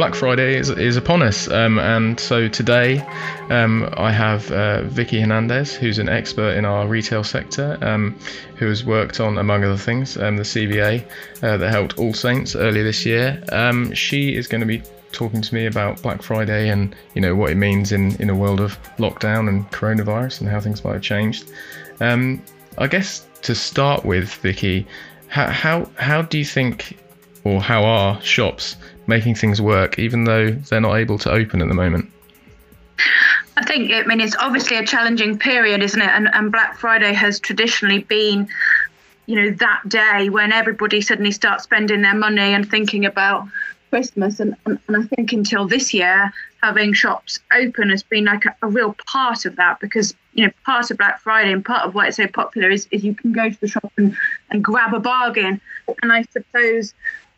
Black Friday is, is upon us, um, and so today um, I have uh, Vicky Hernandez, who's an expert in our retail sector, um, who has worked on, among other things, um, the CVA uh, that helped AllSaints earlier this year. Um, she is going to be talking to me about Black Friday and you know what it means in, in a world of lockdown and coronavirus and how things might have changed. Um, I guess to start with, Vicky, how, how how do you think, or how are shops making things work, even though they're not able to open at the moment? I think, I mean, it's obviously a challenging period, isn't it? And, and Black Friday has traditionally been, you know, that day when everybody suddenly starts spending their money and thinking about Christmas. And, and, and I think until this year, having shops open has been like a, a, real part of that because, you know, part of Black Friday and part of why it's so popular is, is you can go to the shop and, and grab a bargain. And I suppose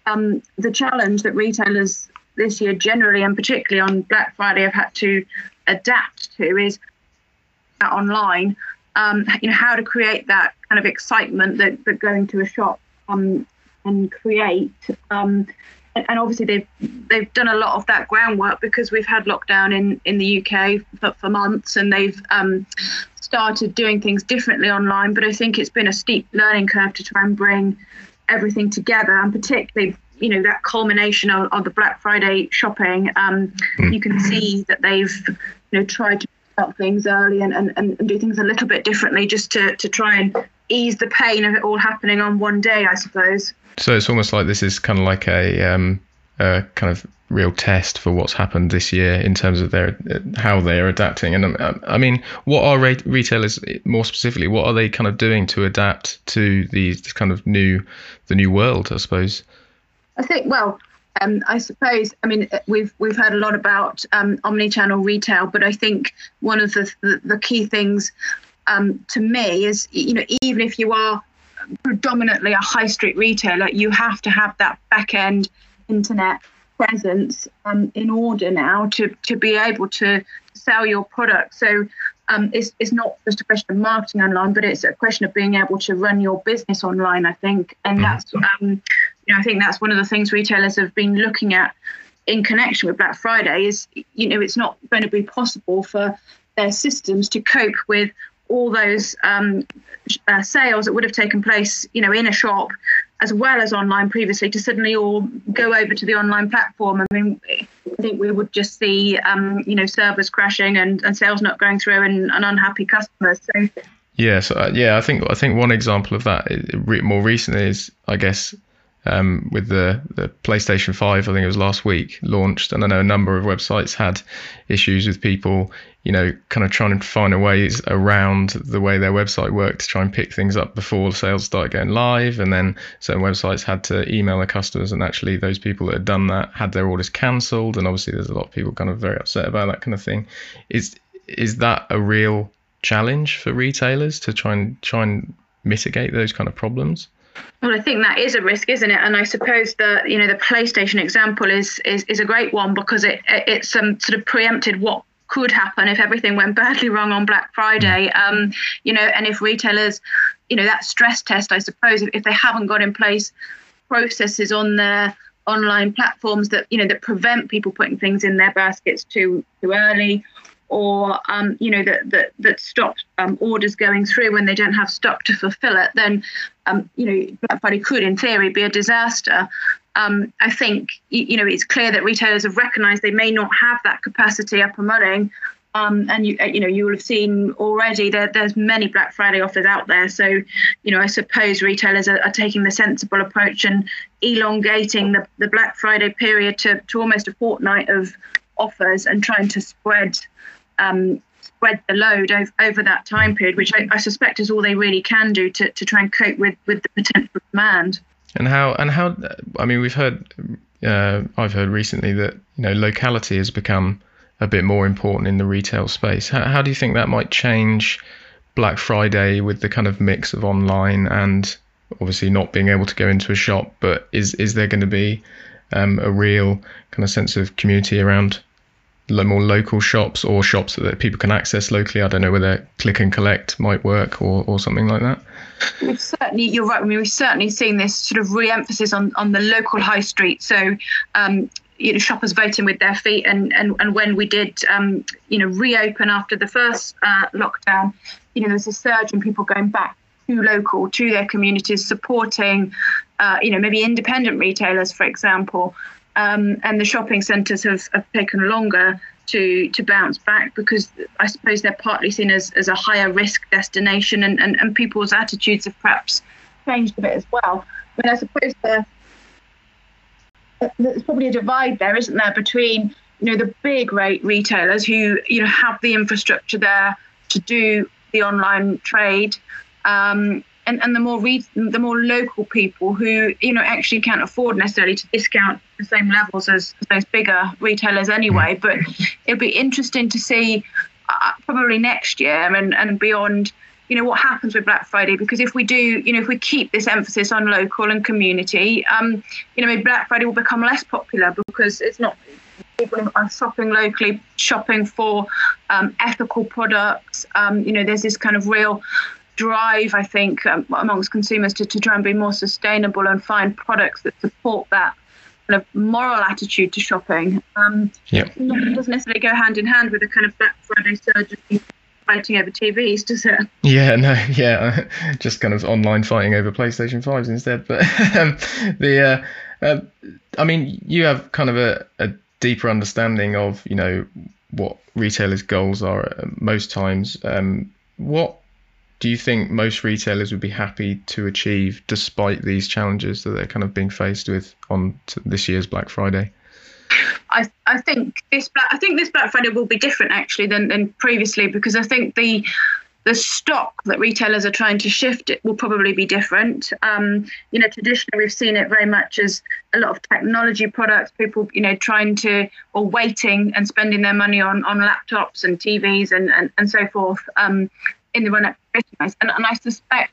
um, the challenge that retailers this year generally and particularly on Black Friday have had to adapt to is online. Um, you know how to create that kind of excitement that, that going to a shop um, and create. Um, and obviously they've they've done a lot of that groundwork because we've had lockdown in in the UK for, for months and they've um, started doing things differently online. But I think it's been a steep learning curve to try and bring everything together, and particularly you know that culmination of, of the Black Friday shopping. Um, mm. You can see that they've you know tried to start things early and, and, and do things a little bit differently just to, to try and ease the pain of it all happening on one day, I suppose. So it's almost like this is kind of like a, um, a kind of real test for what's happened this year in terms of their how they're adapting. And um, I mean, what are retailers more specifically? What are they kind of doing to adapt to these kind of new the new world? I suppose. I think well. Um, I suppose. I mean, we've we've heard a lot about um, omni-channel retail, but I think one of the the, the key things um, to me is, you know, even if you are predominantly a high street retailer, you have to have that back end internet presence um, in order now to to be able to sell your product. So um, it's it's not just a question of marketing online, but it's a question of being able to run your business online. I think, and mm-hmm. that's um, you know I think that's one of the things retailers have been looking at in connection with Black Friday. Is you know it's not going to be possible for their systems to cope with all those um, uh, sales that would have taken place, you know, in a shop as well as online previously to suddenly all go over to the online platform. I mean, I think we would just see, um, you know, servers crashing and, and sales not going through and, and unhappy customers. So. Yeah, so uh, yeah, I think I think one example of that more recently is, I guess, um, with the, the PlayStation 5, I think it was last week, launched. And I know a number of websites had issues with people, you know, kind of trying to find a ways around the way their website worked to try and pick things up before sales started going live. And then certain websites had to email their customers. And actually, those people that had done that had their orders cancelled. And obviously, there's a lot of people kind of very upset about that kind of thing. Is, is that a real challenge for retailers to try and try and mitigate those kind of problems? Well, I think that is a risk, isn't it? And I suppose the you know the PlayStation example is is, is a great one because it it's um, sort of preempted what could happen if everything went badly wrong on Black Friday. Mm. Um, you know, and if retailers, you know, that stress test, I suppose, if, if they haven't got in place processes on their online platforms that you know that prevent people putting things in their baskets too too early or um, you know that that that stop um, orders going through when they don't have stock to fulfill it, then um, you know Black Friday could, in theory, be a disaster. Um, I think you know it's clear that retailers have recognised they may not have that capacity up and running. Um, and you, you know, you will have seen already that there's many Black Friday offers out there. So, you know, I suppose retailers are, are taking the sensible approach and elongating the, the Black Friday period to, to almost a fortnight of offers and trying to spread um, spread the load over, over that time period, which I, I, suspect is all they really can do to, to try and cope with, with the potential demand. And how and how I mean we've heard uh, I've heard recently that you know locality has become a bit more important in the retail space. How, how do you think that might change Black Friday with the kind of mix of online and obviously not being able to go into a shop, but is is there going to be um, a real kind of sense of community around more local shops or shops that people can access locally? I don't know whether click and collect might work or, or something like that. We've certainly, you're right. I mean, we've certainly seen this sort of re-emphasis on, on the local high street. So, um, you know, shoppers voting with their feet. And and, and when we did, um, you know, reopen after the first uh, lockdown, you know, there's a surge in people going back to local, to their communities, supporting, uh, you know, maybe independent retailers, for example. Um, and the shopping centres have, have taken longer to to bounce back because I suppose they're partly seen as, as a higher risk destination and, and, and people's attitudes have perhaps changed a bit as well. I mean, I suppose the, there's probably a divide there, isn't there, between you know the big rate retailers who you know have the infrastructure there to do the online trade um, and, and the more re- the more local people who you know actually can't afford necessarily to discount the same levels as, those bigger retailers anyway. Mm. But it'll be interesting to see uh, probably next year and, and beyond. You know what happens with Black Friday because if we do, you know, if we keep this emphasis on local and community, um, you know, maybe Black Friday will become less popular because it's not people are shopping locally, shopping for um, ethical products. Um, you know, there's this kind of real drive, I think, um, amongst consumers to, to try and be more sustainable and find products that support that kind of moral attitude to shopping. Um, yeah. It doesn't necessarily go hand in hand with a kind of Black Friday surge fighting over TVs, does it? Yeah, no, yeah, just kind of online fighting over PlayStation 5s instead. But um, the, uh, uh, I mean, you have kind of a, a deeper understanding of, you know, what retailers' goals are most times. Um, what do you think most retailers would be happy to achieve despite these challenges that they're kind of being faced with on this year's Black Friday? I, I think this Black I think this Black Friday will be different actually than, than previously because I think the the stock that retailers are trying to shift it will probably be different. Um, you know, traditionally we've seen it very much as a lot of technology products, people, you know, trying to or waiting and spending their money on on laptops and TVs and and, and so forth. Um, in the run up Christmas. And, and I suspect,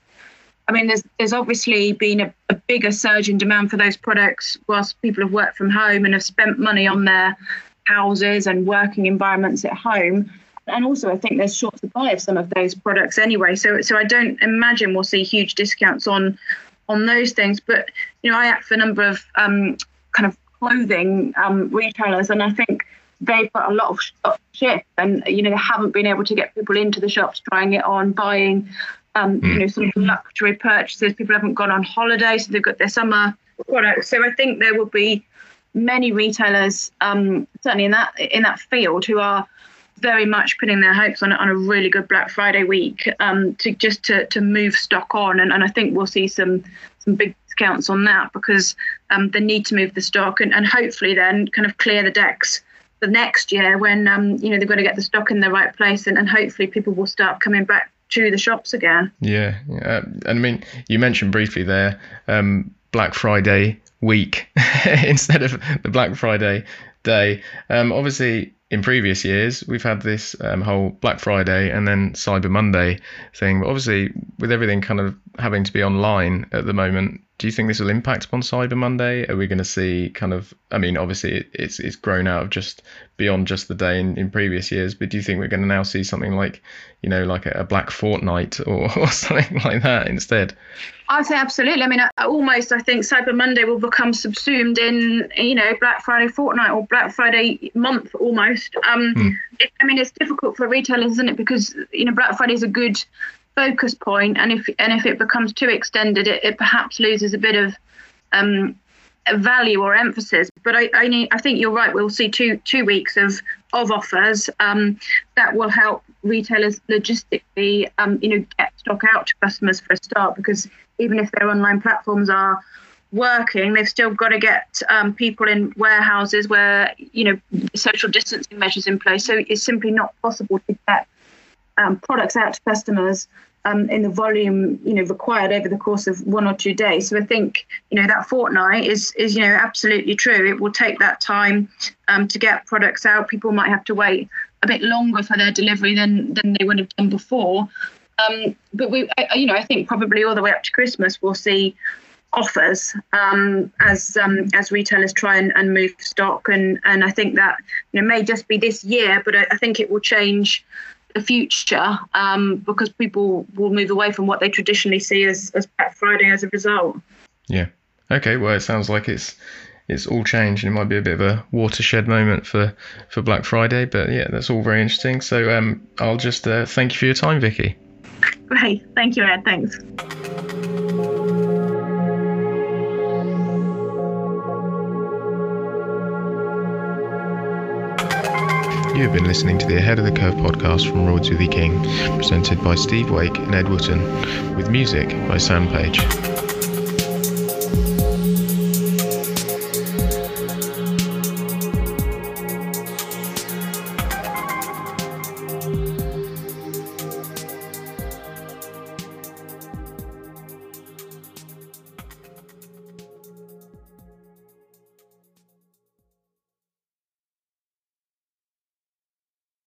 I mean, there's there's obviously been a, a bigger surge in demand for those products whilst people have worked from home and have spent money on their houses and working environments at home. And also, I think there's short supply of some of those products anyway. So, so I don't imagine we'll see huge discounts on on those things. But you know, I act for a number of um, kind of clothing um, retailers, and I think they've got a lot of stock shift and you know they haven't been able to get people into the shops trying it on buying um, mm. you know sort of luxury purchases. People haven't gone on holiday so they've got their summer products. So i think there will be many retailers um, certainly in that in that field who are very much putting their hopes on, on a really good Black Friday week um, to just to, to move stock on. And, and I think we'll see some some big discounts on that because um, they need to move the stock and, and hopefully then kind of clear the decks the next year when um, you know they've got to get the stock in the right place and, and hopefully people will start coming back to the shops again. Yeah, and I mean you mentioned briefly there um, Black Friday week instead of the Black Friday day. Um, obviously, in previous years, we've had this um, whole Black Friday and then Cyber Monday thing. But obviously, with everything kind of having to be online at the moment, do you think this will impact upon Cyber Monday? Are we going to see kind of? I mean, obviously, it, it's it's grown out of just beyond just the day in, in previous years. But do you think we're going to now see something like, you know, like a, a Black Fortnight or, or something like that instead? I'd say absolutely. I mean, almost I think Cyber Monday will become subsumed in you know Black Friday fortnight or Black Friday month almost. Um, mm. it, I mean, it's difficult for retailers, isn't it? Because you know Black Friday is a good focus point, and if and if it becomes too extended, it, it perhaps loses a bit of um, value or emphasis. But I, I, I think you're right. We'll see two two weeks of of offers um, that will help retailers logistically, um, you know, get stock out to customers for a start. Because even if their online platforms are working, they've still got to get um, people in warehouses where you know social distancing measures in place. So it's simply not possible to get um, products out to customers um, in the volume you know required over the course of one or two days. So I think you know that fortnight is is you know absolutely true. It will take that time um, to get products out. People might have to wait a bit longer for their delivery than than they would have done before. Um, but we, I, you know, I think probably all the way up to Christmas we'll see offers um, as um, as retailers try and, and move stock and and I think that you know may just be this year but I, I think it will change the future um, because people will move away from what they traditionally see as, as Black Friday as a result. Yeah. Okay. Well, it sounds like it's it's all changed and it might be a bit of a watershed moment for for Black Friday. But yeah, that's all very interesting. So um, I'll just uh, thank you for your time, Vicky. Great. Thank you, Ed. Thanks. You have been listening to the Ahead of the Curve podcast from Royds Withy King, presented by Steve Wake and Ed Wootton, with music by Sam Page.